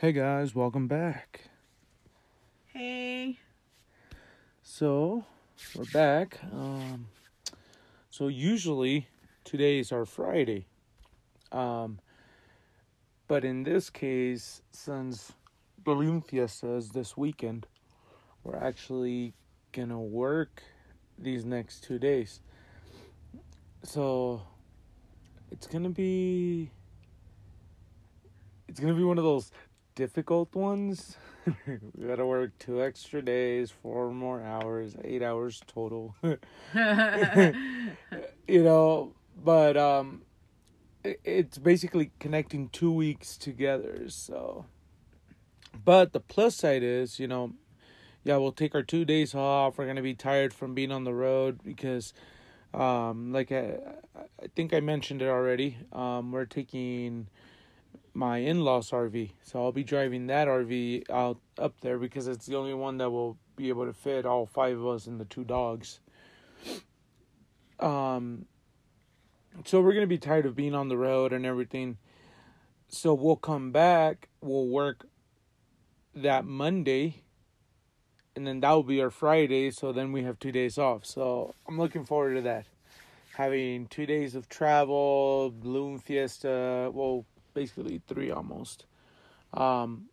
Hey guys, welcome back. Hey. So, we're back. Um, so usually today is our Friday. Um, but in this case, since Balloon Fiesta is this weekend, we're actually gonna work these next two days. So, it's gonna be. It's gonna be one of those difficult ones. we gotta work two extra days, four more hours, eight hours total. you know, but um, it, it's basically connecting two weeks together. So, but the plus side is, you know, yeah, we'll take our two days off. We're gonna be tired from being on the road because, um, like I, I think I mentioned it already. Um, we're taking my in-laws RV. So I'll be driving that RV out up there because it's the only one that will be able to fit all five of us and the two dogs. Um so we're going to be tired of being on the road and everything. So we'll come back, we'll work that Monday and then that will be our Friday, so then we have 2 days off. So I'm looking forward to that. Having 2 days of travel, balloon fiesta, well basically three almost. Um,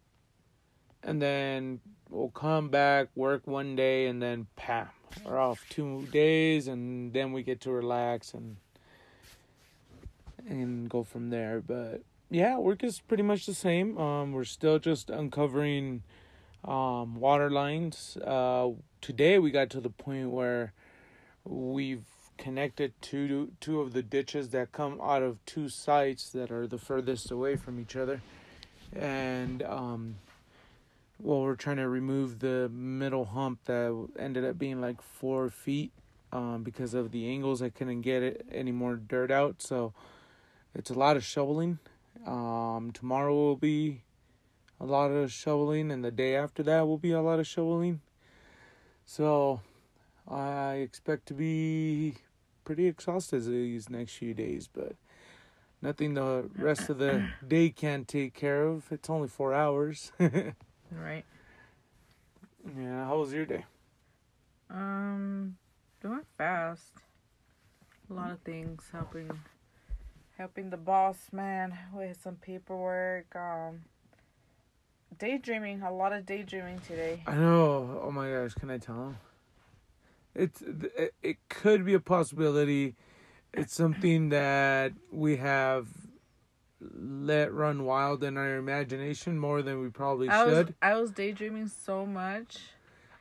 and then we'll come back, work one day, and then pam, we're off two days, and then we get to relax and and go from there. But yeah, work is pretty much the same. Um, we're still just uncovering um, water lines. Uh, today we got to the point where we've connected to two of the ditches that come out of two sites that are the furthest away from each other. And um well we're trying to remove the middle hump that ended up being like four feet um because of the angles. I couldn't get it any more dirt out. So it's a lot of shoveling. Um tomorrow will be a lot of shoveling and the day after that will be a lot of shoveling. So I expect to be pretty exhausted these next few days, but nothing the rest of the day can't take care of. It's only four hours. right. Yeah, how was your day? Um, doing fast. A lot of things helping, helping the boss man with some paperwork. Um, daydreaming. A lot of daydreaming today. I know. Oh my gosh, can I tell him? It's it could be a possibility. It's something that we have let run wild in our imagination more than we probably I should. Was, I was daydreaming so much.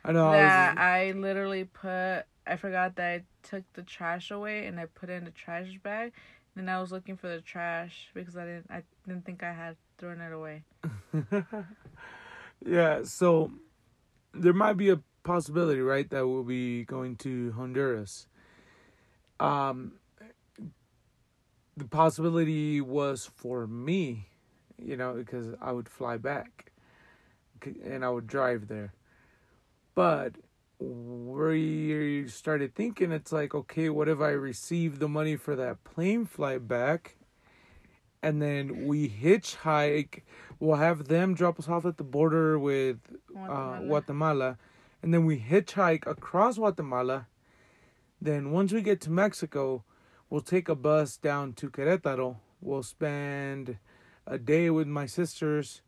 I know that I, was... I literally put. I forgot that I took the trash away and I put it in the trash bag. And I was looking for the trash because I didn't. I didn't think I had thrown it away. yeah. So there might be a possibility, right, that we'll be going to Honduras. Um, the possibility was for me, you know, because I would fly back and I would drive there. But we started thinking, it's like, okay, what if I receive the money for that plane flight back? And then we hitchhike. We'll have them drop us off at the border with uh, Guatemala. And then we hitchhike across Guatemala. Then once we get to Mexico, we'll take a bus down to Querétaro. We'll spend a day with my sisters.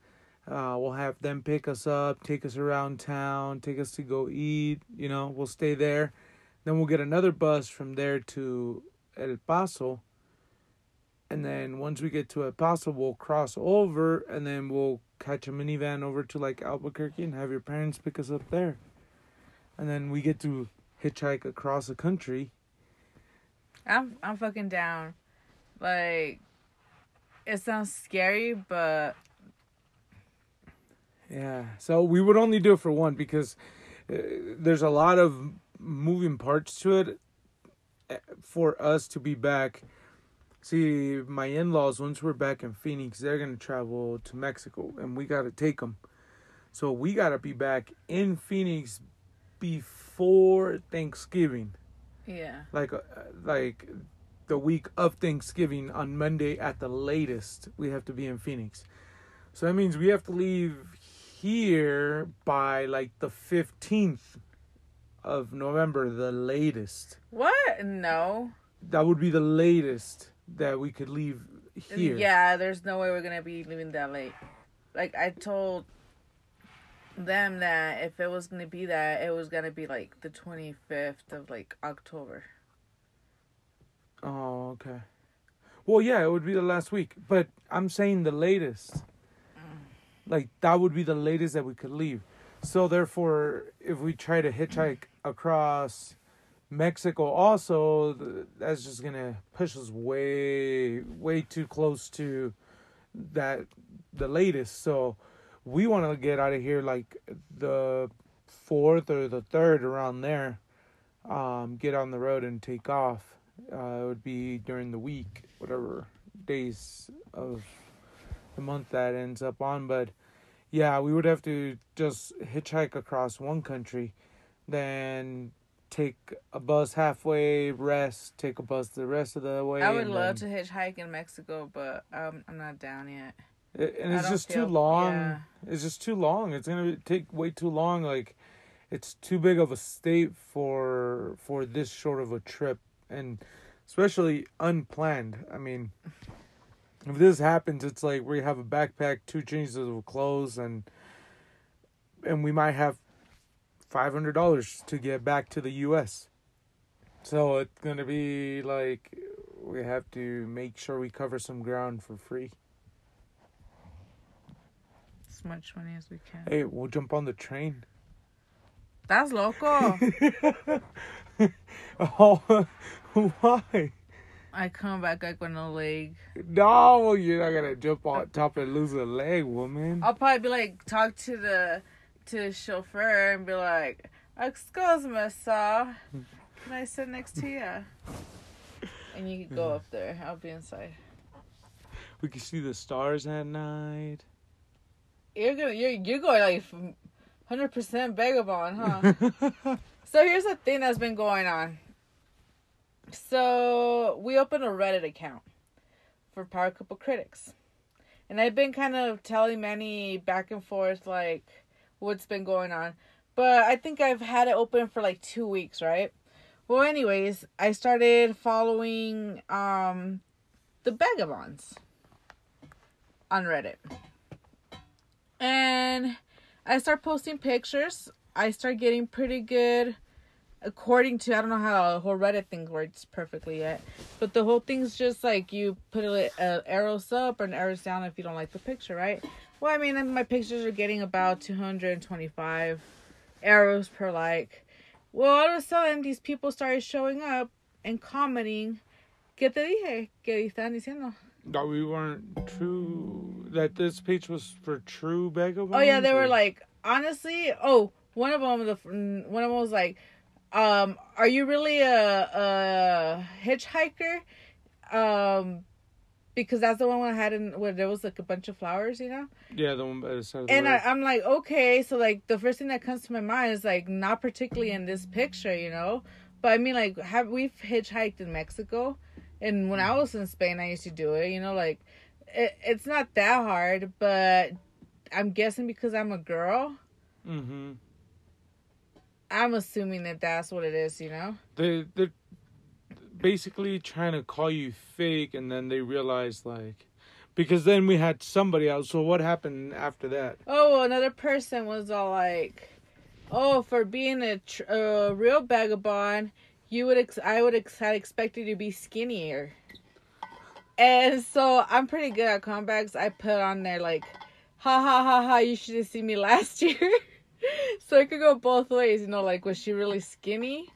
Uh, we'll have them pick us up, take us around town, take us to go eat. You know, we'll stay there. Then we'll get another bus from there to El Paso. And then once we get to El Paso, we'll cross over and then we'll catch a minivan over to like Albuquerque and have your parents pick us up there and then we get to hitchhike across the country. I'm I'm fucking down. Like it sounds scary, but yeah. So we would only do it for one because uh, there's a lot of moving parts to it uh, for us to be back. See, my in-laws once we're back in Phoenix, they're going to travel to Mexico and we got to take them. So we got to be back in Phoenix before Thanksgiving. Yeah. Like uh, like the week of Thanksgiving on Monday at the latest, we have to be in Phoenix. So that means we have to leave here by like the 15th of November, the latest. What? No. That would be the latest that we could leave here. Yeah, there's no way we're gonna be leaving that late. Like I told them that if it was gonna be that, it was gonna be like the 25th of like October. Oh, okay. Well, yeah, it would be the last week, but I'm saying the latest. Mm. Like that would be the latest that we could leave. So therefore, if we try to hitchhike across Mexico, also that's just gonna push us way, way too close to that the latest. So we want to get out of here like the fourth or the third around there. Um, get on the road and take off. Uh, it would be during the week, whatever days of the month that ends up on. But yeah, we would have to just hitchhike across one country, then take a bus halfway, rest, take a bus the rest of the way. I would love then- to hitchhike in Mexico, but um, I'm not down yet. And it's just too long. yeah. It's just too long. It's gonna take way too long. Like, it's too big of a state for for this short of a trip, and especially unplanned. I mean, if this happens, it's like we have a backpack, two changes of clothes, and and we might have five hundred dollars to get back to the U.S. So it's gonna be like we have to make sure we cover some ground for free. Much money as we can. Hey, we'll jump on the train. That's loco. Oh, why? I come back like with no leg. No, you're not gonna jump on uh, top and lose a leg, woman. I'll probably be like talk to the to the chauffeur and be like, "Excuse me, sir, can I sit next to you?" And you can go up there. I'll be inside. We can see the stars at night. You're gonna you're you're going like hundred percent vagabond, huh? so here's the thing that's been going on. So we opened a Reddit account for Power Couple Critics. And I've been kind of telling Manny back and forth like what's been going on. But I think I've had it open for like two weeks, right? Well anyways, I started following um the Vagabonds on Reddit. And I start posting pictures. I start getting pretty good according to I don't know how whole Reddit thing works perfectly yet, but the whole thing's just like you put a, a arrows up and arrows down if you don't like the picture, right? Well, I mean, my pictures are getting about 225 arrows per like. Well, all of a sudden, these people started showing up and commenting. ¿Qué te dije? ¿Qué están diciendo? That we weren't true. That this page was for true vagabonds. Oh yeah, they were like honestly. Oh, one of them, the one of them was like, um, "Are you really a a hitchhiker?" Um, because that's the one I had in where there was like a bunch of flowers, you know. yeah, the one by the side of the And I, I'm like, okay, so like the first thing that comes to my mind is like not particularly in this picture, you know. But I mean, like, have we've hitchhiked in Mexico, and when I was in Spain, I used to do it. You know, like it, it's not that hard, but I'm guessing because I'm a girl, mm-hmm. I'm assuming that that's what it is. You know. They they're basically trying to call you fake, and then they realize like, because then we had somebody else. So what happened after that? Oh, another person was all like, "Oh, for being a, tr- a real vagabond, you would ex- I would ex- had expected you to be skinnier." And so I'm pretty good at comebacks. I put on there like, "Ha ha ha ha! You should have seen me last year." so it could go both ways, you know. Like, was she really skinny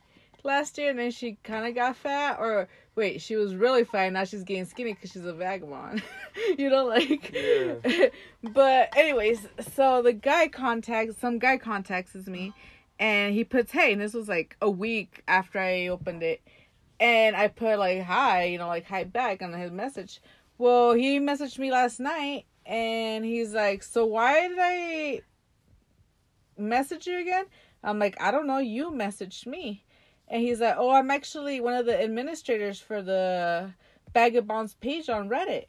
last year, and then she kind of got fat, or wait, she was really fat, now she's getting skinny because she's a vagabond, you know, like. Yeah. but anyways, so the guy contacts some guy contacts me, and he puts hey, and this was like a week after I opened it, and I put like hi, you know, like hi back on his message. Well, he messaged me last night, and he's like, so why did I message you again? I'm like, I don't know, you messaged me. And he's like, Oh, I'm actually one of the administrators for the Vagabonds page on Reddit.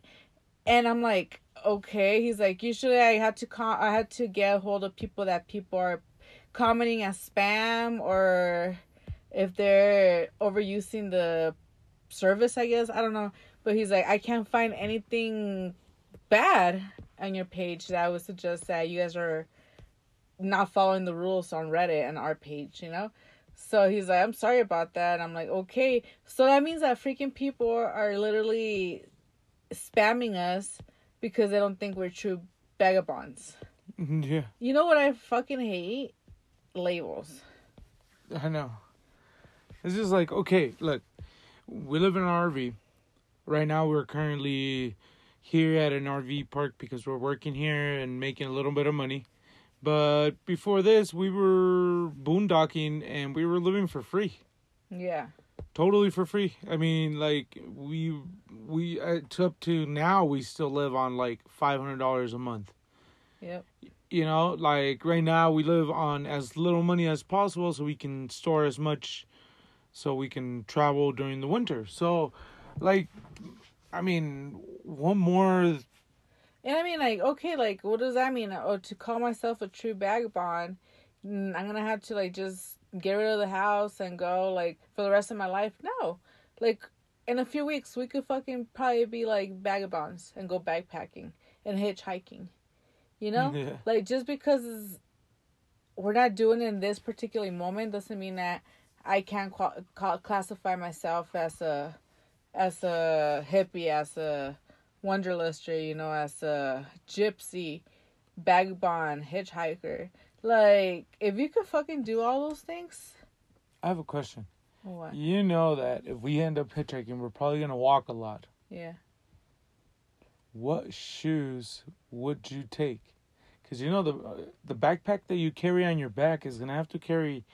And I'm like, okay. He's like, usually I had to con- I had to get hold of people that people are commenting as spam or if they're overusing the service, I guess. I don't know. But he's like, I can't find anything bad on your page that would suggest that you guys are not following the rules on Reddit and our page, you know? So he's like, I'm sorry about that. And I'm like, okay. So that means that freaking people are literally spamming us because they don't think we're true vagabonds. Yeah, You know what I fucking hate? Labels. I know. It's just like, okay, look, we live in an RV. Right now, we're currently here at an RV park because we're working here and making a little bit of money. But before this, we were boondocking and we were living for free. Yeah. Totally for free. I mean, like we we uh, up to now we still live on like five hundred dollars a month. Yep. You know, like right now we live on as little money as possible so we can store as much so we can travel during the winter. So like I mean, one more And I mean, like, okay, like, what does that mean? Oh, to call myself a true vagabond, I'm gonna have to like just get rid of the house and go like for the rest of my life? No, like in a few weeks we could fucking probably be like vagabonds and go backpacking and hitchhiking. You know, Yeah. like just because we're not doing it in this particular moment doesn't mean that I can't qual- classify myself as a as a hippie, as a wanderluster, you know, as a gypsy, vagabond, hitchhiker. Like, if you could fucking do all those things, I have a question. what? You know that if we end up hitchhiking, we're probably gonna walk a lot. Yeah. What shoes would you take? Because you know the uh, the backpack that you carry on your back is gonna have to carry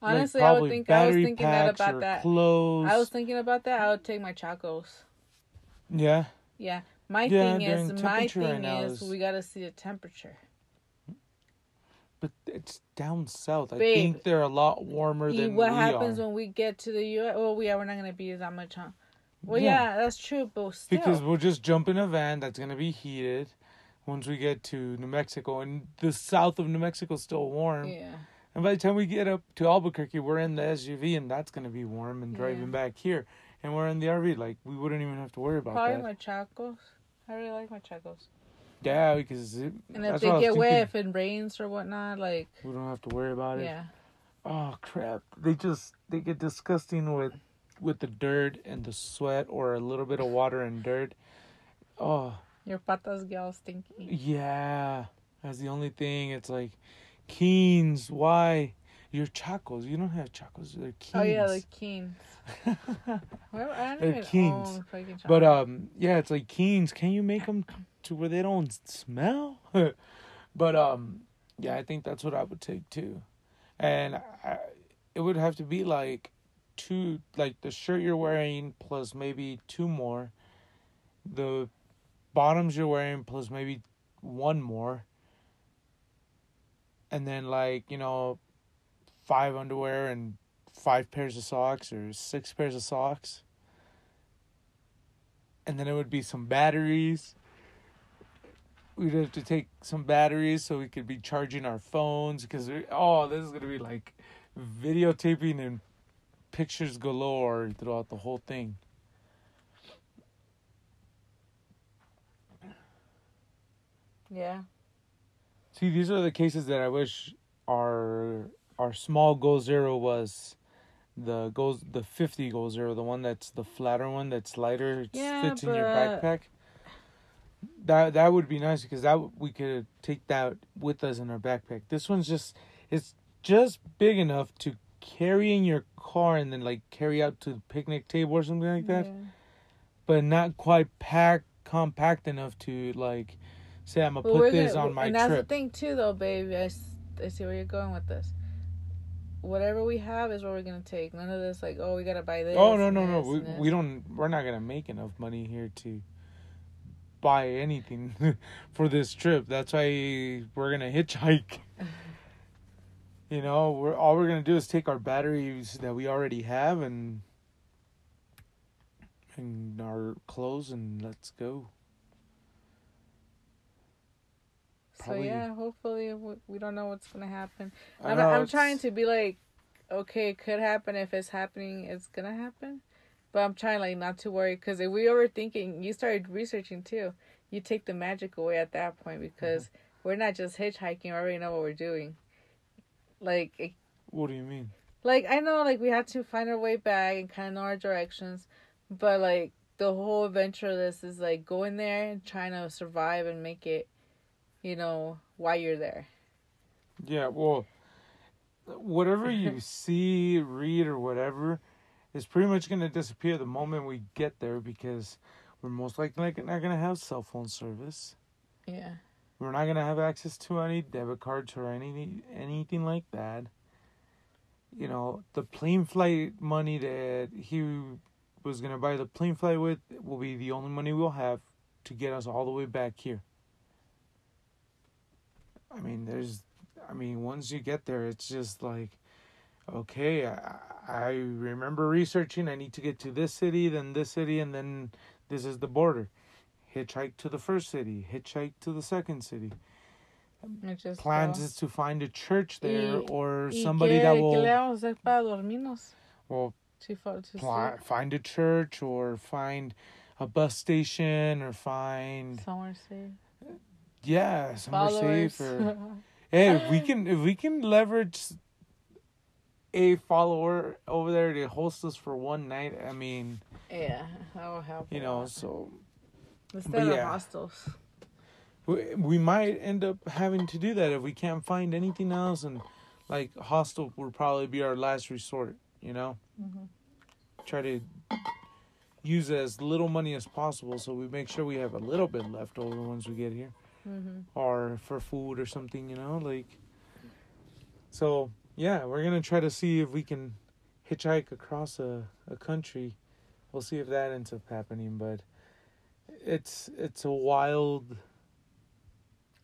like, Honestly, I would think I was thinking that about that. Clothes. I was thinking about that. I would take my chacos. yeah. Yeah. My Yeah, thing is, my temperature right thing is, is- we gotta see the temperature. But it's down south. I think they're a lot warmer than what we happens are. when we get to the U.S.? Well, yeah, we're not gonna be that much, huh? Well, Yeah. yeah, that's true, but still. Because we'll just jump in a van that's gonna be heated once we get to New Mexico, and the south of New Mexico is still warm. yeah. And by the time we get up to Albuquerque, we're in the SUV, and that's gonna be warm. And driving Yeah. back here, and we're in the RV, like we wouldn't even have to worry about Probably that. my chacos. I really like my chacos. Yeah, because it, And if they get wet, if it rains or whatnot, like we don't have to worry about it. yeah, Oh crap! They just they get disgusting with with the dirt and the sweat, or a little bit of water and dirt. Oh your patas get all stinky. yeah, that's the only thing. It's like Keens. Why? You're Chacos. You don't have Chacos. They're Keens. Oh yeah, like Keens. Well, I don't They're Keens. But um, yeah, it's like Keens. Can you make them to where they don't smell? but um, yeah, I think that's what I would take too, and I, it would have to be like two, like the shirt you're wearing plus maybe two more, the bottoms you're wearing plus maybe one more, and then like you know, five underwear and five pairs of socks or six pairs of socks and then it would be some batteries. We'd have to take some batteries so we could be charging our phones because oh, this is gonna be like videotaping and pictures galore throughout the whole thing. yeah, See, these are the cases that I wish our our small goal Zero was the goes the fifty goal Zero, the one that's the flatter one that's lighter, it Yeah, fits in your backpack. That that would be nice because that we could take that with us in our backpack. This one's just it's just big enough to carry in your car and then like carry out to the picnic table or something like that, yeah. but not quite packed compact enough to like say I'm gonna put this gonna- on my and that's the thing too, though, baby. I see where you're going with this. Whatever we have is what we're gonna take. None of this like, oh, we gotta buy this. Oh no and no no! We we don't. We're not gonna make enough money here to buy anything for this trip. That's why we're gonna hitchhike. you know, we're all we're gonna do is take our batteries that we already have and and our clothes and let's go. Probably- yeah, hopefully we, don't know what's gonna happen. I I'm, I'm it's- trying to be like, okay, it could happen. If it's happening, it's gonna happen. But I'm trying like not to worry because if we overthinking, you started researching too. You take the magic away at that point because Mm-hmm. we're not just hitchhiking. We already know what we're doing. Like, it, What do you mean? like I know, like we have to find our way back and kind of know our directions, but like the whole adventure of this is like going there and trying to survive and make it, you know, why you're there. Yeah, well, whatever you see, read, or whatever is pretty much going to disappear the moment we get there because we're most likely not going to have cell phone service. Yeah. We're not going to have access to any debit cards or any anything like that. You know, the plane flight money that he was going to buy the plane flight with will be the only money we'll have to get us all the way back here. I mean, there's I mean, once you get there, it's just like, okay, I, I remember researching. I need to get to this city, then this city, and then this is the border. Hitchhike to the first city. Hitchhike to the second city. Plans go. is to find a church there Y- or somebody qué, that will vamos a para dormirnos? well pla- find a church or find a bus station or find somewhere safe. Yeah somewhere Followers. safe Hey, if we can if we can leverage a follower over there to host us for one night, I mean, yeah, that will help. you know, so instead of yeah. hostels. we, we might end up having to do that if we can't find anything else and like hostel would probably be our last resort, you know? Mhm. Try to use as little money as possible so we make sure we have a little bit left over once we get here. Mhm. or for food or something, you know, like. So yeah, we're gonna try to see if we can hitchhike across a, a country. We'll see if that ends up happening, but it's it's a wild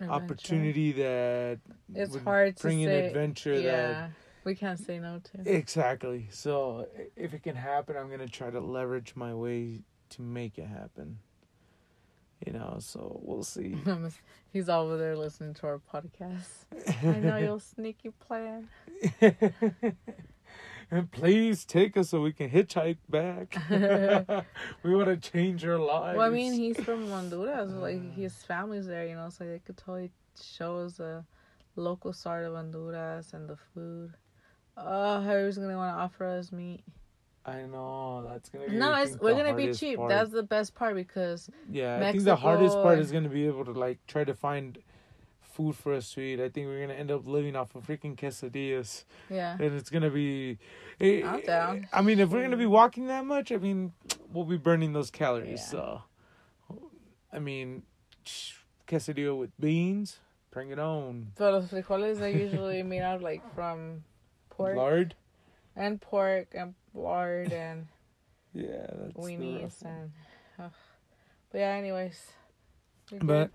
Adventure. opportunity that It's hard to bring say. an adventure yeah, we can't say no to. exactly. So if it can happen, I'm gonna try to leverage my way to make it happen. You know, so we'll see. He's over there listening to our podcast. I know your sneaky plan. and please take us so we can hitchhike back. we want to change our lives. Well, I mean, he's from Honduras. Like his family's there, you know, so they could totally show us the local side of Honduras and the food. Oh, whoever's gonna want to offer us meat. I know that's gonna. Be, No, it's we're gonna be cheap. part. That's the best part because yeah. I think the hardest Mexico part is gonna be able to like try to find food for us to eat. I think we're gonna end up living off of freaking quesadillas, yeah, and it's gonna be. eh, I'm down. I mean, if we're gonna be walking that much, I mean, we'll be burning those calories. Yeah. So, I mean, quesadilla with beans, bring it on. but los frijoles are usually made out like from pork Lard. And pork and lard and Yeah, that's the weenies and. ugh. But yeah, anyways. But good.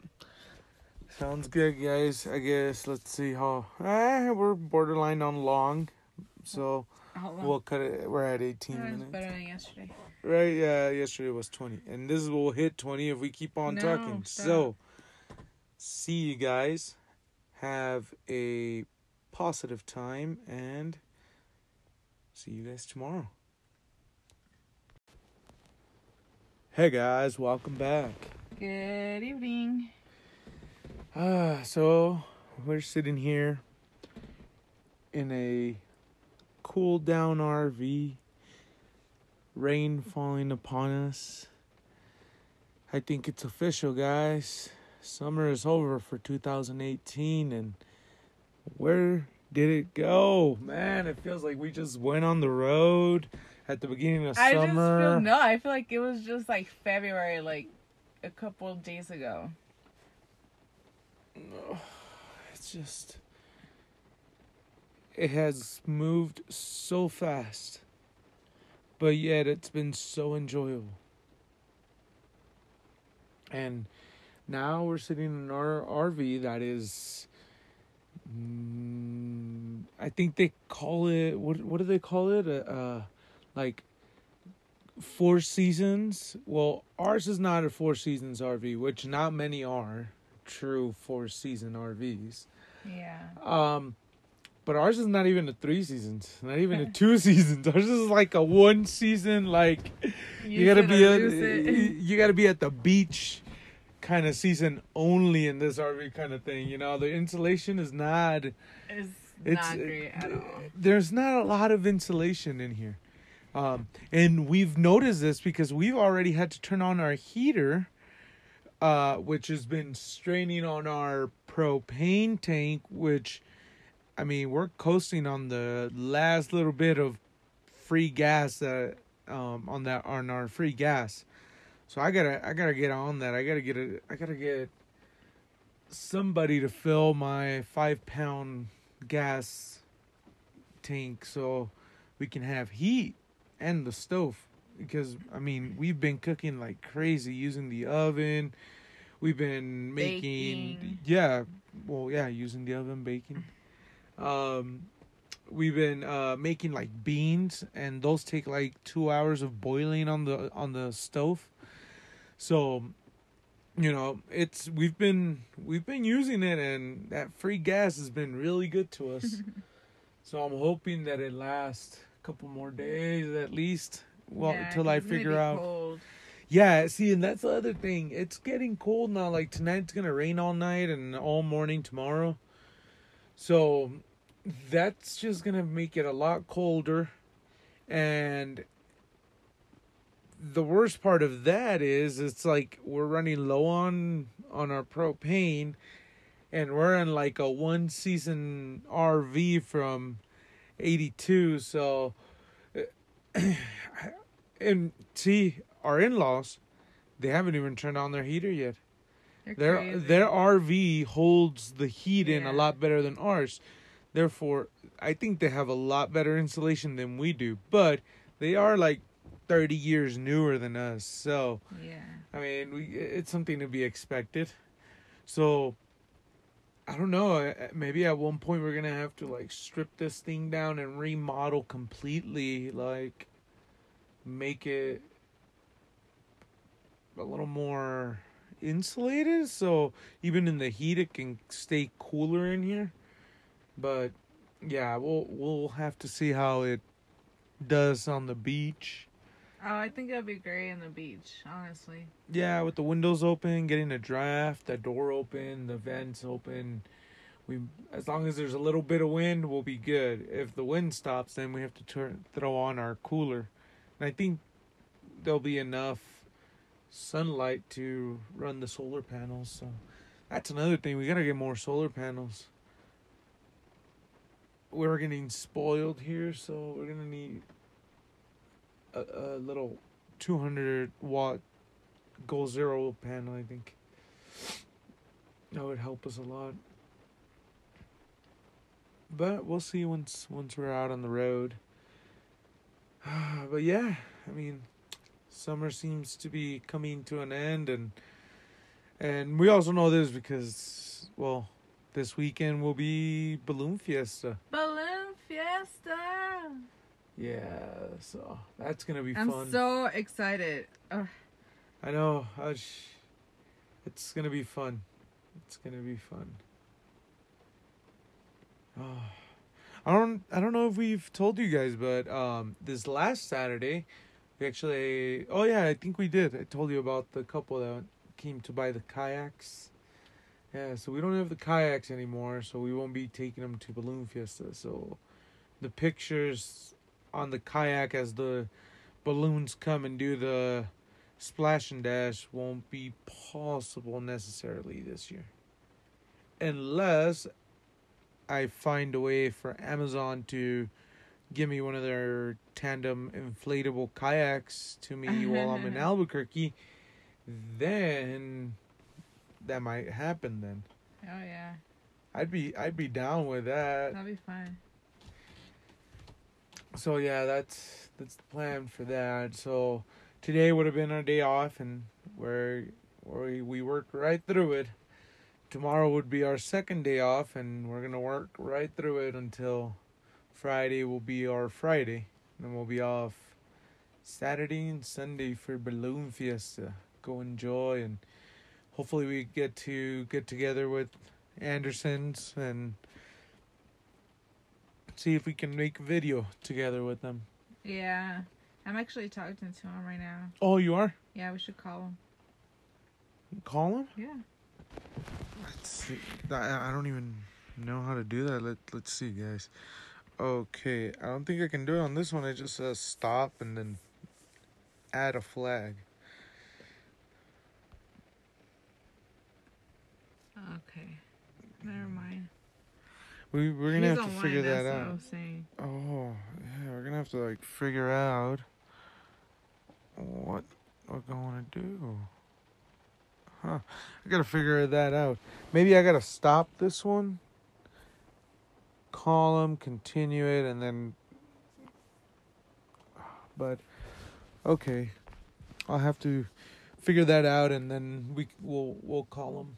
sounds good, guys. I guess let's see how eh, we're borderline on long, so long? we'll cut it. We're at eighteen Yeah, it's minutes, better than yesterday. right? Yeah, yesterday was twenty, and this will hit twenty if we keep on No, talking. stop. So, see you guys. Have a positive time, and see you guys tomorrow. Hey guys, welcome back. Good evening. Ah, so we're sitting here in a cool down RV, rain falling upon us. I think it's official, guys. Summer is over for 2018, and where did it go? Man, it feels like we just went on the road at the beginning of I just summer. feel no. I feel like it was just like February, like a couple of days ago. No, It's just. It has moved so fast, but yet it's been so enjoyable. And now we're sitting in our RV that is. Mm, I think they call it what? What do they call it? Uh, uh, like four seasons. Well, ours is not a four seasons RV, which not many are. true four season RVs. Yeah. Um, but ours is not even a three seasons, not even a two seasons. Ours is like a one season. Like you, gotta be at, you gotta be at the beach kind of season only in this RV kind of thing. You know, the insulation is not. It's, It's not great at all. There's not a lot of insulation in here. Um, and we've noticed this because we've already had to turn on our heater, uh, which has been straining on our propane tank, which, I mean, we're coasting on the last little bit of free gas that, um, on that, on our free gas. So I gotta, I gotta get on that. I gotta get a, I gotta get somebody to fill my five pound gas tank so we can have heat and the stove because I mean we've been cooking like crazy using the oven. We've been making Baking. yeah, well yeah, using the oven baking. Um we've been uh making like beans and those take like 2 hours of boiling on the on the stove. So you know, it's we've been we've been using it and that free gas has been really good to us. so I'm hoping that it lasts a couple more days at least. Well, Yeah, until 'cause I figure out. cold. Yeah, see, and that's the other thing. It's getting cold now. Like tonight's gonna rain all night and all morning tomorrow. So that's just gonna make it a lot colder. And the worst part of that is it's like we're running low on on our propane and we're in like a one season RV from 82 so and see our in-laws they haven't even turned on their heater yet They're their crazy. their RV holds the heat in a lot better than ours. Therefore, I think they have a lot better insulation than we do. But they are like 30 years newer than us. So, Yeah. I mean, we, it's something to be expected. So, I don't know. Maybe at one point we're going to have to like strip this thing down and remodel completely like make it a little more insulated so even in the heat it can stay cooler in here but yeah we'll we'll have to see how it does on the beach Oh, I think it'd be great in the beach, honestly. yeah with the windows open getting a draft the door open the vents open. We as long as there's a little bit of wind we'll be good. If the wind stops then we have to turn throw on our cooler. And i think there'll be enough sunlight to run the solar panels so that's another thing. We gotta get more solar panels. We're getting spoiled here so we're gonna need a, a little 200 watt goal zero panel i think. That would help us a lot. But we'll see once once we're out on the road. But yeah i mean summer seems to be coming to an end and and we also know this because well this weekend will be balloon fiesta. Balloon Fiesta. Yeah so that's gonna be fun. I'm so excited. Ugh. I know. I sh- it's gonna be fun. It's gonna be fun. Oh, I don't. I don't know if we've told you guys, but um, this last Saturday, we actually. Oh yeah, I think we did. I told you about the couple that came to buy the kayaks. Yeah, so we don't have the kayaks anymore, so we won't be taking them to Balloon Fiesta. So, the pictures on the kayak as the balloons come and do the splash and dash won't be possible necessarily this year. Unless i find a way for amazon to give me one of their tandem inflatable kayaks to me while i'm in albuquerque then that might happen then. Oh yeah, i'd be i'd be down with that. That'll be fun. So yeah, that's that's the plan for that. So today would have been our day off, and where we we worked right through it. Tomorrow would be our second day off, and we're gonna work right through it until Friday will be our Friday, and then we'll be off Saturday and Sunday for balloon fiesta. Go enjoy, and hopefully we get to get together with Andersons and see if we can make video together with them. Yeah. I'm actually talking to him right now. Oh, you are? Yeah, we should call him. Call him? Yeah. Let's see. I, I don't even know how to do that. Let Let's see, guys. Okay, I don't think I can do it on this one. It just says stop and then add a flag. Okay. Never mind. We we're gonna He's have to figure that out. Oh, yeah, we're gonna have to like figure out what we're to do. Huh? I gotta figure that out. Maybe I gotta stop this one, call him, continue it, and then. But, okay, I'll have to figure that out, and then we we'll we'll call him.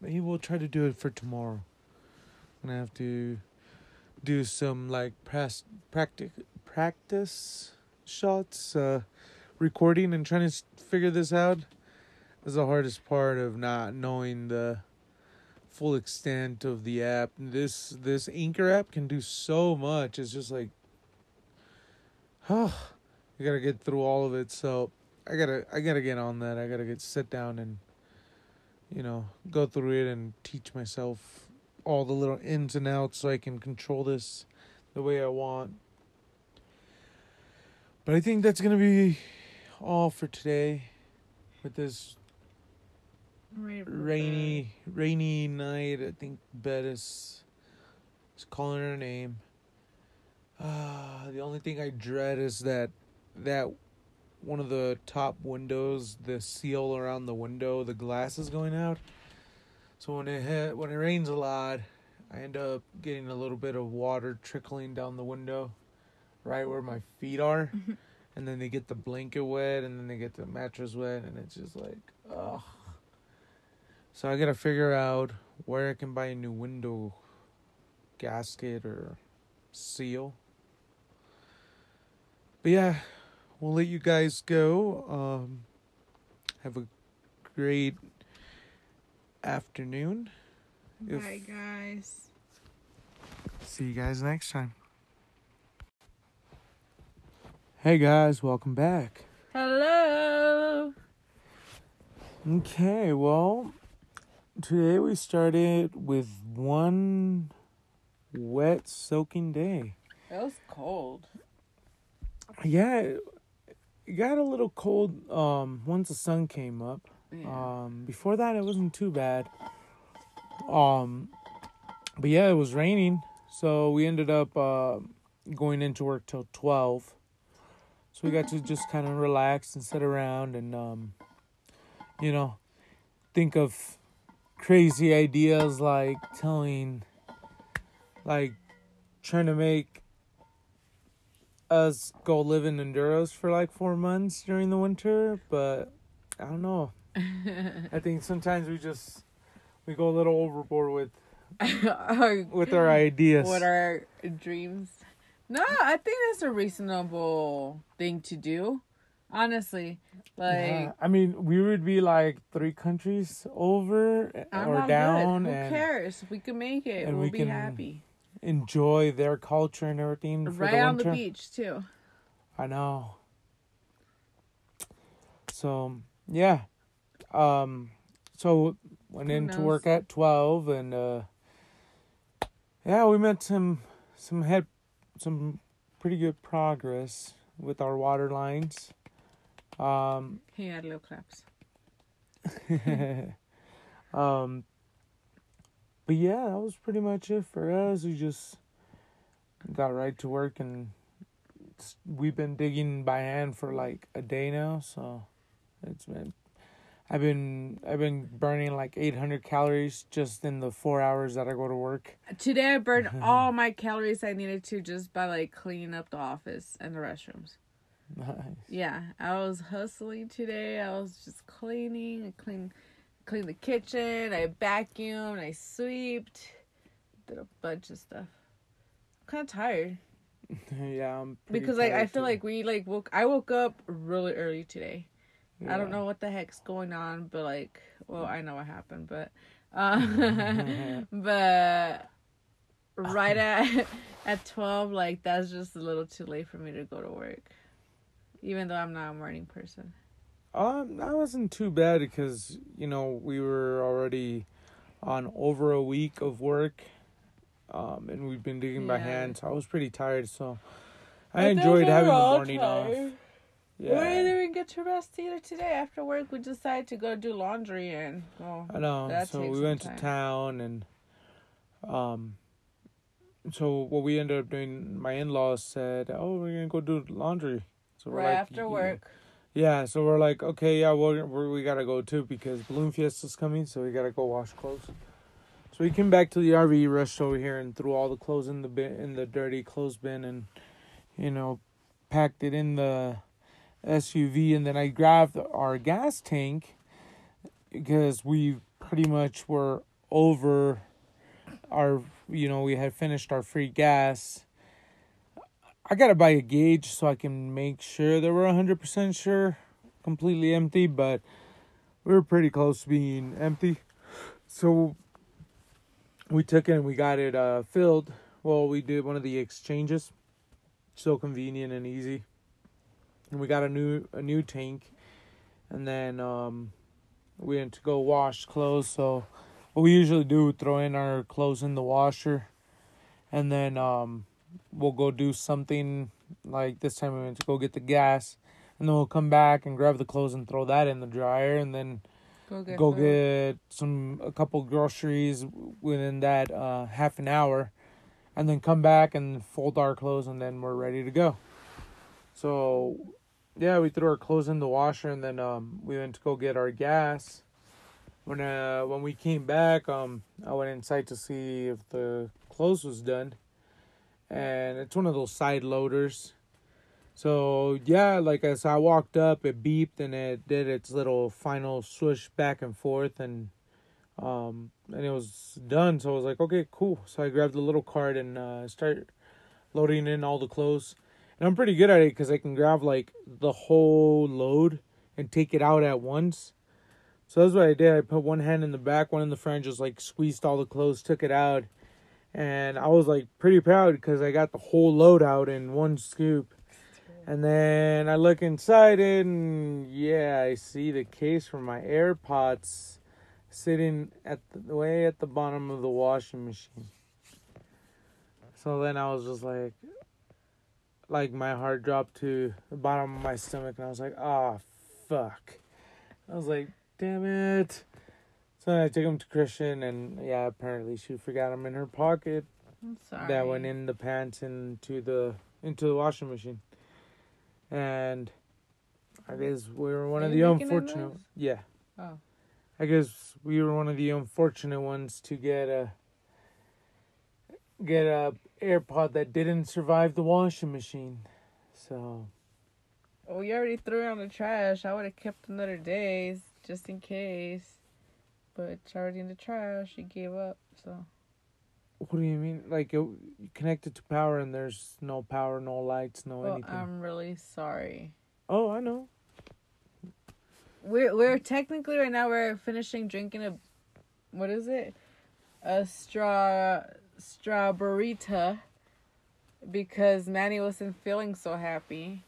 Maybe we'll try to do it for tomorrow. Gonna have to do some like press practice practice shots uh recording and trying to figure this out. Is the hardest part of not knowing the full extent of the app. This this anchor app can do so much. It's just like oh you gotta get through all of it. So i gotta i gotta get on that. I gotta get sit down and you know go through it and teach myself all the little ins and outs so I can control this the way I want. But I think that's going to be all for today with this I'm ready for bed. rainy rainy night. I think Bettis is calling her name. Uh, the only thing I dread is that that one of the top windows, the seal around the window, the glass is going out. So when it hit, when it rains a lot, I end up getting a little bit of water trickling down the window, right where my feet are, and then they get the blanket wet, and then they get the mattress wet, and it's just like, ugh. So I gotta figure out where I can buy a new window gasket or seal. But yeah, we'll let you guys go. Um, have a great afternoon. If- Bye, guys. See you guys next time. Hey guys, welcome back. Hello. Okay, well, today we started with one wet, soaking day. It was cold. Yeah, it it got a little cold um once the sun came up. Yeah. Um before that it wasn't too bad. Um but yeah, it was raining, so we ended up uh going into work till 12. So we got to just kind of relax and sit around and um you know, think of crazy ideas like telling like trying to make us go live in Honduras for like four months during the winter, but I don't know. I think sometimes we just we go a little overboard with Our- with our ideas. what our dreams. No, I think that's a reasonable thing to do. Honestly, like Yeah, I mean, we would be like three countries over I'm or down good. Who and cares? We can make it. and we'll we be can happy. enjoy their culture and everything for Right the on the winter. beach too. I know. So yeah, um, so went Who into knows? work at twelve, and uh, yeah, we made some some had some pretty good progress with our water lines. Um, He had little claps. um, but yeah, that was pretty much it for us. We just got right to work, and we've been digging by hand for like a day now. So it's been, I've been, I've been burning like eight hundred calories just in the four hours that I go to work. Today I burned all my calories I needed to just by like cleaning up the office and the restrooms. Nice. Yeah, I was hustling today. I was just cleaning. I clean, clean the kitchen. I vacuumed. I sweeped. Did a bunch of stuff. I'm kind of tired yeah, I'm pretty because like I feel too. like we like woke. I woke up really early today, I don't know what the heck's going on, but like, well, I know what happened, but, uh, but right at at twelve, like that's just a little too late for me to go to work, even though I'm not a morning person. Um, that wasn't too bad because you know we were already on over a week of work, um, and we've been digging by Yeah. hand, so I was pretty tired. So I enjoyed having the morning off. We didn't even get to rest either today. After work, we decided to go do laundry and well, I know. So we went time. to town and um. So what we ended up doing, my in-laws said, "Oh, we're gonna go do laundry." So we're right like, after "Yeah." work. Yeah, so we're like, okay, yeah, we're, we're, we gotta go too because Balloon Fiesta's coming, so we gotta go wash clothes. So we came back to the RV, rushed over here, and threw all the clothes in the bin, in the dirty clothes bin, and you know, packed it in the SUV, and then I grabbed our gas tank because we pretty much were over our, you know, we had finished our free gas. I gotta buy a gauge so I can make sure that we're hundred percent sure, completely empty. But we were pretty close to being empty, so we took it and we got it uh, filled. Well, we did one of the exchanges, so convenient and easy. And we got a new a new tank, and then um, we went to go wash clothes. So what we usually do, throw in our clothes in the washer, and then um we'll go do something like this time we went to go get the gas. And then we'll come back and grab the clothes and throw that in the dryer. And then Go get go get some a couple groceries within that uh half an hour. And then come back and fold our clothes and then we're ready to go. So yeah we threw our clothes in the washer and then um we went to go get our gas. When uh when we came back um i went inside to see if the clothes was done. And it's one of those side loaders. So yeah like as i walked up it beeped and it did its little final swoosh back and forth and um and it was done. So i was like okay cool. So i grabbed the little cart and uh started loading in all the clothes and i'm pretty good at it because i can grab like the whole load and take it out at once. So that's what i did. I put one hand in the back one in the front just like squeezed all the clothes took it out. And i was like pretty proud because i got the whole load out in one scoop. And then I look inside and yeah, I see the case for my AirPods sitting at the way at the bottom of the washing machine. So then I was just like, like my heart dropped to the bottom of my stomach, and I was like, ah, fuck. I was like, damn it. So I took him to Christian, and yeah, apparently she forgot him in her pocket I'm sorry. that went in the pants into the into the washing machine. And I guess we were one Are of the unfortunate. Yeah. Oh. I guess we were one of the unfortunate ones to get a get a AirPod that didn't survive the washing machine. So Well, you already threw it on the trash. I would have kept another days just in case. But it's already in the trash. You gave up, so. what do you mean? Like it, connected to power and there's no power, no lights, no Well, anything. I'm really sorry. oh, I know. We're we're technically right now we're finishing drinking a, what is it, a straw Straw-Ber-Rita, because Manny wasn't feeling so happy,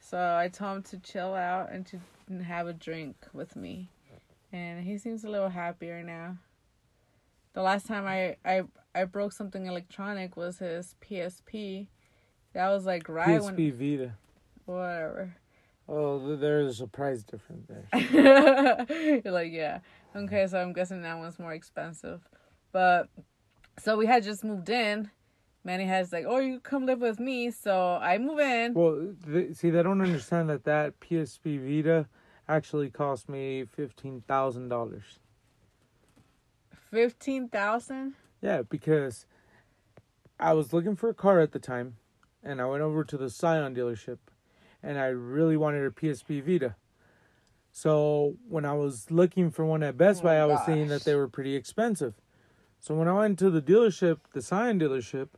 so I told him to chill out and to have a drink with me, and he seems a little happier now. The last time I I I broke something electronic was his PSP. That was like right PSP when Vita. whatever. Oh, there's a price difference there. You're like, yeah. Okay, so I'm guessing that one's more expensive. But so we had just moved in. Manny has like, oh, you come live with me. So I move in. Well, see, they don't understand that that PSP Vita actually cost me fifteen thousand dollars. Fifteen thousand. Yeah, because I was looking for a car at the time, and I went over to the Scion dealership, and I really wanted a PSP Vita. So when I was looking for one at Best Buy, I was oh, seeing that they were pretty expensive. So when I went to the dealership, the Scion dealership,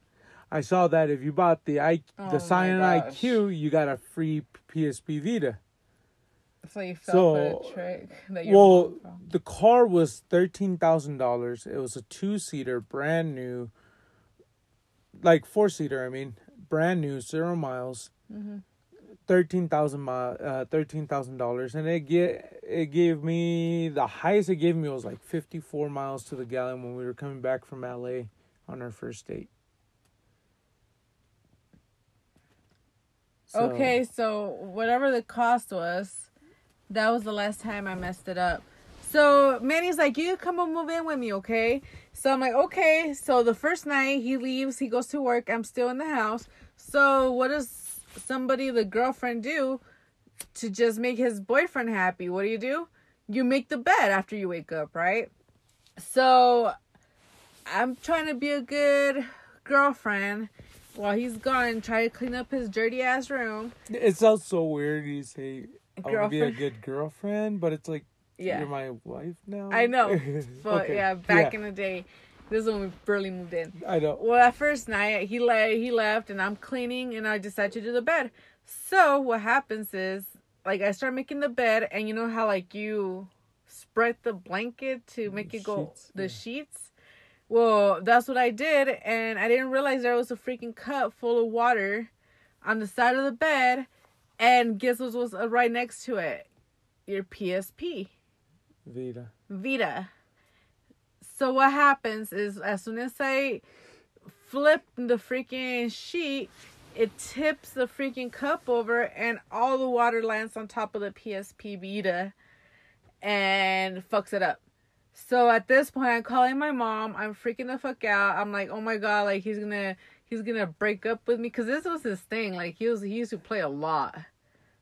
I saw that if you bought the I Oh the Scion. IQ, you got a free PSP Vita. So you fell So, for a trick that your Well, the car was thirteen thousand dollars. It was a two seater, brand new, like four seater. I mean, brand new, zero miles, Mhm. Thirteen thousand uh, thirteen thousand dollars, and it get it gave me the highest it gave me was like fifty four miles to the gallon when we were coming back from LA on our first date. So- Okay, so whatever the cost was, that was the last time I messed it up. So Manny's like, you come and move in with me, okay? So I'm like, okay. So the first night he leaves, he goes to work. I'm still in the house. So what does somebody, the girlfriend, do to just make his boyfriend happy? What do you do? You make the bed after you wake up, right? So I'm trying to be a good girlfriend while he's gone try to clean up his dirty ass room. It sounds so weird. You say I want to be a good girlfriend, but it's like Yeah. you're my wife now. I know. But Okay. yeah, back Yeah. in the day, this is when we barely moved in. I know. Well, that first night he lay, he left, and I'm cleaning, and I decided to do the bed. So what happens is, like, I start making the bed, and you know how like you spread the blanket to make The it go sheets, the yeah. sheets. Well, that's what I did, and I didn't realize there was a freaking cup full of water on the side of the bed, and guess what was uh, right next to it? Your PSP. Vita. Vita. So what happens is as soon as I flip the freaking sheet, it tips the freaking cup over and all the water lands on top of the PSP Vita and fucks it up. So at this point I'm calling my mom, I'm freaking the fuck out. I'm like, "Oh my god, like he's to he's to break up with me cuz this was his thing. Like he was he used to play a lot.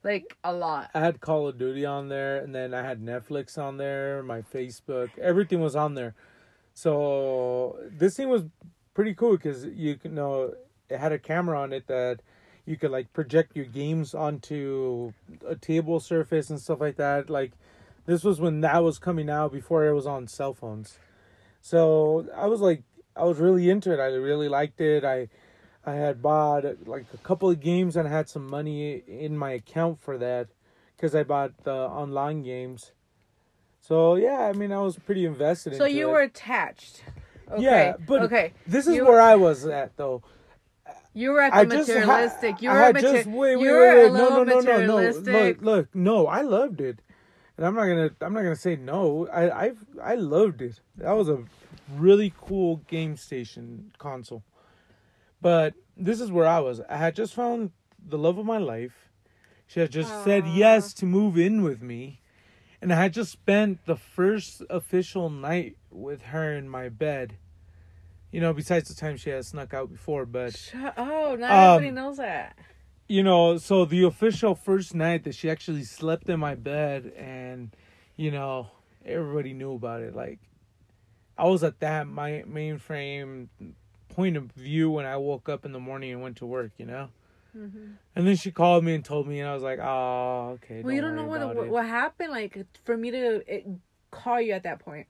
Like a lot. I had Call of Duty on there, and then I had Netflix on there, my Facebook, everything was on there. So this thing was pretty cool because you know it had a camera on it that you could like project your games onto a table surface and stuff like that. Like this was when that was coming out before it was on cell phones. So I was like, I was really into it. I really liked it. I I had bought like a couple of games and I had some money in my account for that because I bought the online games. So yeah, I mean I was pretty invested. So you it. were attached. Okay. Yeah, but okay. This is you- where I was at though. You were at the I just materialistic. you I were had mater- just wait, wait, you wait, were wait. No, no, no, no, no. Look, look, no. I loved it, and I'm not gonna. I'm not gonna say no. I, I, I loved it. That was a really cool game station console. But this is where I was. I had just found the love of my life. She had just said yes to move in with me, and I had just spent the first official night with her in my bed. You know, besides the time she had snuck out before, but Shut, oh, not Um, everybody knows that. you know, so the official first night that she actually slept in my bed and, you know, everybody knew about it. Like, I was at that my mainframe point of view when I woke up in the morning and went to work, you know? Mhm. And then she called me and told me, and I was like, oh, okay. Well, you don't know what, what what happened. Like for me to it, call you at that point.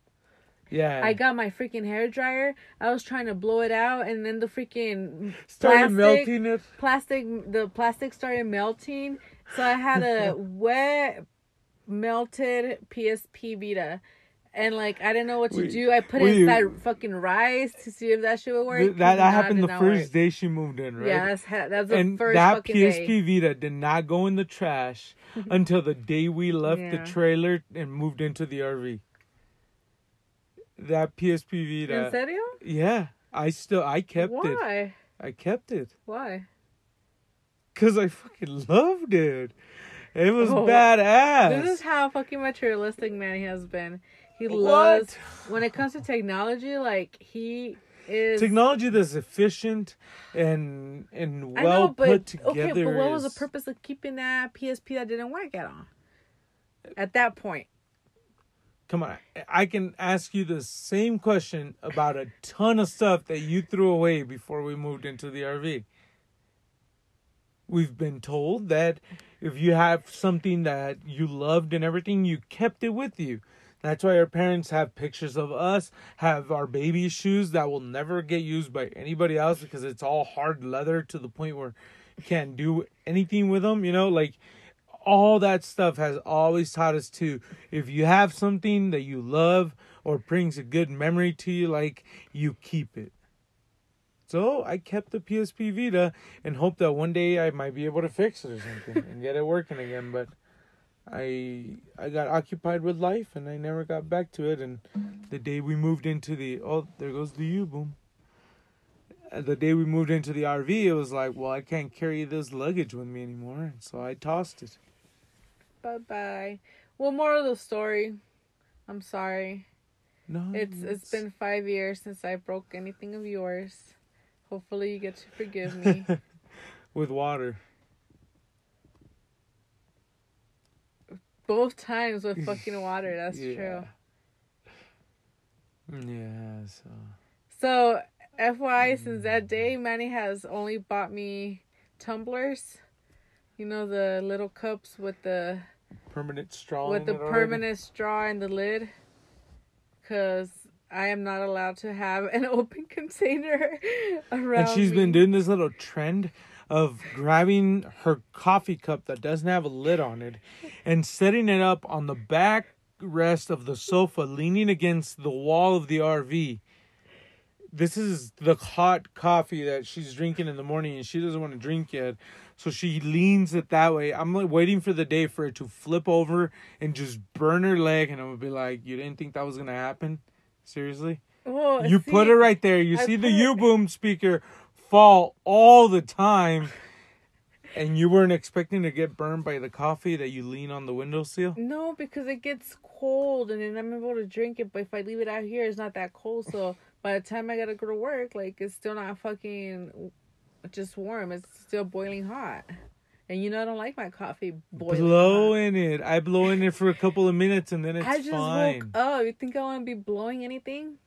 Yeah. I got my freaking hair dryer. I was trying to blow it out, and then the freaking started plastic, melting it. plastic the plastic started melting. So I had a wet melted PSP Vita. And like I didn't know what to We- do. I put we- inside fucking rice to see if that shit would work. Th- that that happened the first work. day she moved in, right? Yeah, that's ha- that's the and first that fucking PSP day. Vita did not go in the trash until the day we left the trailer and moved into the RV. That PSP Vita. In serio? Yeah, I still I kept it. Why? I kept it Why? cuz I fucking loved it. It was Oh, badass. This is how fucking materialistic man he has been. He What? loves when it comes to technology. Like he is. Technology that's efficient and and well know, but put together. okay, but what was the purpose of keeping that PSP that didn't work at all? At that point, Come on, I can ask you the same question about a ton of stuff that you threw away before we moved into the RV. We've been told that if you have something that you loved and everything, you kept it with you. That's why our parents have pictures of us, have our baby shoes that will never get used by anybody else because it's all hard leather to the point where you can't do anything with them. You know, like all that stuff has always taught us to if you have something that you love or brings a good memory to you, like you keep it. So I kept the PSP Vita and hope that one day I might be able to fix it or something and get it working again. But I I got occupied with life and I never got back to it. And the day we moved into the oh there goes the U boom. The day we moved into the RV, it was like, well, I can't carry this luggage with me anymore, and so I tossed it. Bye bye. Well, more of the story. I'm sorry. No, It's it's been five years since I broke anything of yours. Hopefully, you get to forgive me. with water. Both times with fucking water. That's Yeah. true. Yeah, so So, FY, since mm. that day, Manny has only bought me tumblers. You know the little cups with the permanent straw with the it already? permanent straw in the lid. Cause I am not allowed to have an open container around. And she's me. been doing this little trend of grabbing her coffee cup that doesn't have a lid on it and setting it up on the back rest of the sofa, leaning against the wall of the RV. This is the hot coffee that she's drinking in the morning and she doesn't want to drink yet. So she leans it that way. I'm like waiting for the day for it to flip over and just burn her leg and I'm gonna be like, You didn't think that was gonna happen? Seriously? Well, You put it right there. You I see the U boom speaker fall all the time. And you weren't expecting to get burned by the coffee that you lean on the windowsill? No, because it gets cold and then I'm able to drink it. But if I leave it out here, it's not that cold. So by the time I gotta go to work, like it's still not fucking just warm. It's still boiling hot. And you know I don't like my coffee boiling. Blow hot. in it. I blow in it for a couple of minutes and then it's I just fine. woke up. You think I want to be blowing anything?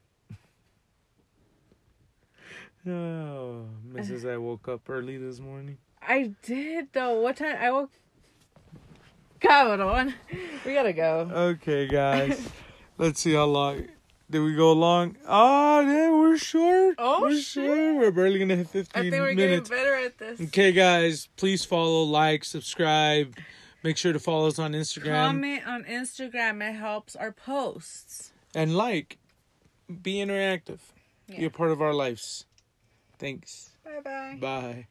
Oh, Mrs. I woke up early this morning. I did though. What time I woke? Cabrón. We gotta go. Okay, guys. Let's see how long. Did we go long? Oh, yeah, we're short. Oh, we're shit. short. We're barely gonna hit 15 minutes. I think we're minutes. getting better at this. Okay, guys, please follow, like, subscribe. Make sure to follow us on Instagram Comment on Instagram. It helps our posts. and like. Be interactive. Be Yeah. a part of our lives. Thanks. Bye bye. Bye.